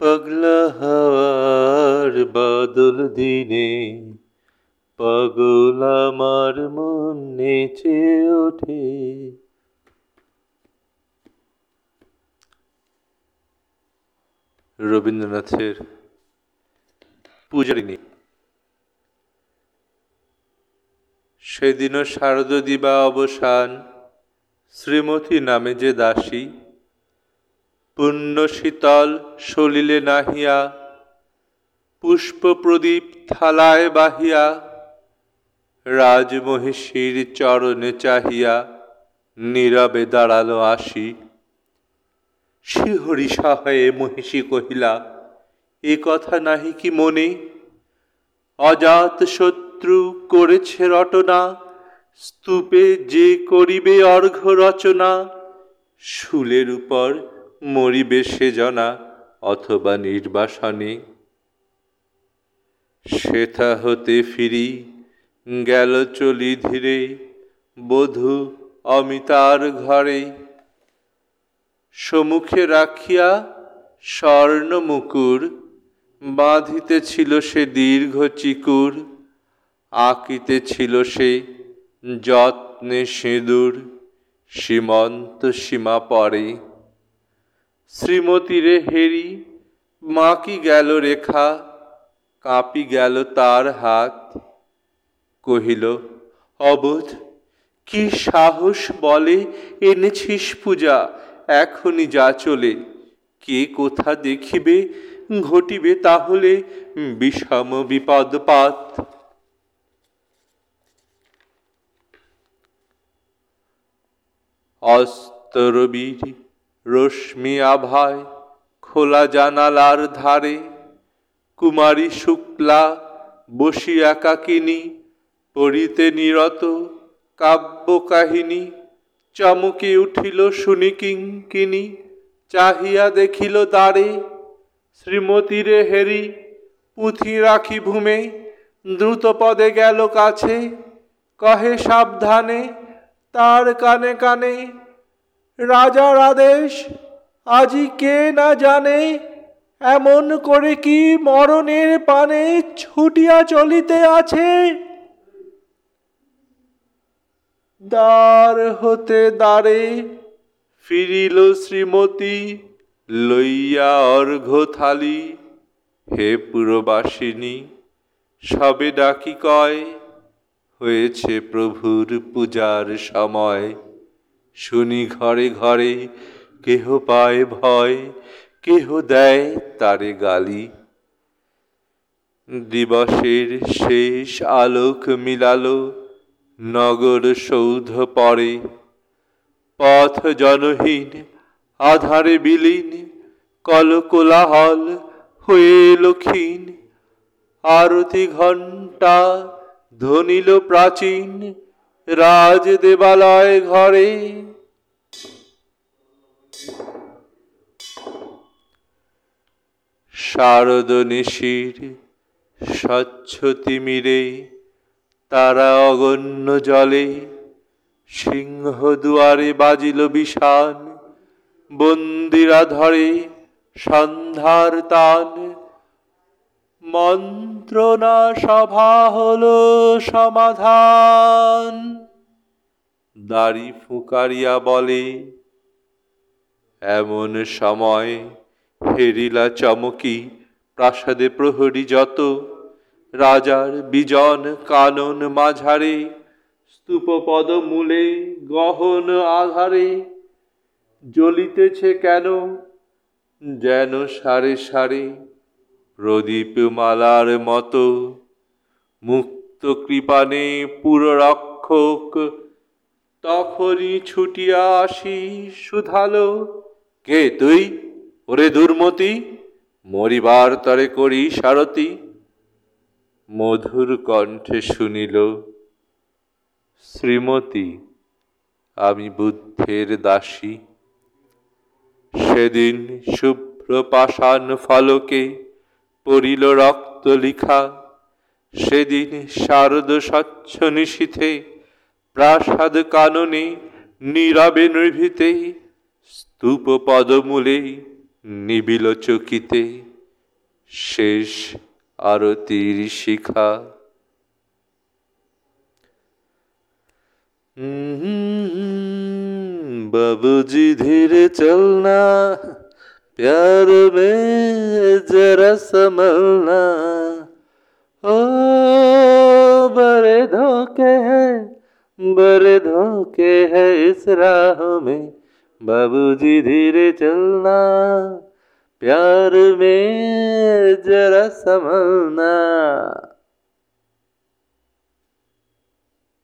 পাগলা হাওয়ার বাদল দিনে, পাগল আমার মন নেচে ওঠে। রবীন্দ্রনাথের পূজারিণী। সেদিনও শারদ দিবা অবসান শ্রীমতী নামে যে দাসী পুণ্য শীতল সলিলে নাহিয়া, পুষ্প প্রদীপ থালায় বাহিয়া, রাজমহিষীর চরণে চাহিয়া নীরবে দাঁড়াল আসি। শিহরি সহায়ে মহিষী কহিলা, এ কথা নাহি কি মনে? অজাত শত্রু করেছে রটনা, স্তূপে যে করিবে অর্ঘ রচনা, শুলের উপর মরিবে সেজনা অথবা নির্বাসনে। সেথা হতে ফিরি, গেল চলি ধীরে, বধূ অমিতার ঘরে। সমুখে রাখিয়া স্বর্ণ মুকুর বাঁধিতেছিল সে দীর্ঘ চিকুর আঁকিতেছিল সে যত্নে সিঁদুর, সীমন্ত সীমা পরে। শ্রীমতীরে হেরি মাকি গেল রেখা, কাঁপি গেল তার হাত। কহিল, অবোধ, কি সাহস বলে এনেছিস পূজা, এখনই যা চলে। কে কোথা দেখিবে, ঘটিবে তাহলে বিষম বিপদপাত। অস্তরবীর রশ্মি আভায় খোলা জানালার ধারে, কুমারী শুক্লা বসি একাকিনী, পড়িতে নিরত কাব্য কাহিনী চমকে উঠিল শুনি কিঙ্কিনী, চাহিয়া দেখিল দ্বারে, শ্রীমতীরে হেরি পুঁথি রাখি ভূমে দ্রুত পদে গেল কাছে, কহে সাবধানে, তার কানে কানে রাজার আদেশ। আজি কে না জানে এমন করে কি মরণের পানে ছুটিয়া চলিতে আছে? দ্বার হতে দ্বারে ফিরিল শ্রীমতী, লইয়া অর্ঘ থালি হে পুরবাসিনী, সবে ডাকি কয়, হয়েছে প্রভুর পূজার সময়। শুনি ঘরে ঘরে, কেহ পায় ভয়, কেহ দেয় তারে গালি। দিবসের শেষ আলোক মিলালো, নগর সৌধ পরে পথ জনহীন, আধারে বিলীন কলকোলাহল হয়ে লক্ষীন আরতি ঘণ্টা ধ্বনিল প্রাচীন রাজ দেবালয় ঘরে। শারদ নিশির স্বচ্ছ তিমিরে তারা অগণ্য জলে, সিংহ দুয়ারে বাজিল বিষান, বন্দিরা ধরে সন্ধ্যার তান। মন্ত্রণা সভা হল সমাধান। দাড়ি ফুকারিয়া বলে, এমন সময় হেরিলা চমকি, প্রাসাদে প্রহরী যত, রাজার বিজন কানন মাঝারে, স্তূপপদ মূলে গহন আধারে, জ্বলিতেছে কেন, যেন সারে সারে প্রদীপ মালার মতো। মুক্ত কৃপানে পুররক্ষক তখনই ছুটিয়া আসি শুধালো কে তুই? ওরে দুর্মতি, মরিবার তরে করি সারথী। মধুর কণ্ঠে শুনিল, শ্রীমতী, আমি বুদ্ধের দাসী। সেদিন শুভ্র পাষাণ ফলকে পড়িল রক্ত লিখা। সেদিন শারদ স্বচ্ছ নিশীথে, প্রাসাদ কাননে, নীরবে নিভিতে, স্তূপ পদমূলে নিবিল চকিতে। শেষ আরতির শিখা। বাবুজি ধীরে চলনা। प्यार में जरा संभलना। ओ, बड़े धोखे हैं, बड़े धोखे हैं इस राह में। बाबूजी धीरे चलना, प्यार में जरा संभलना।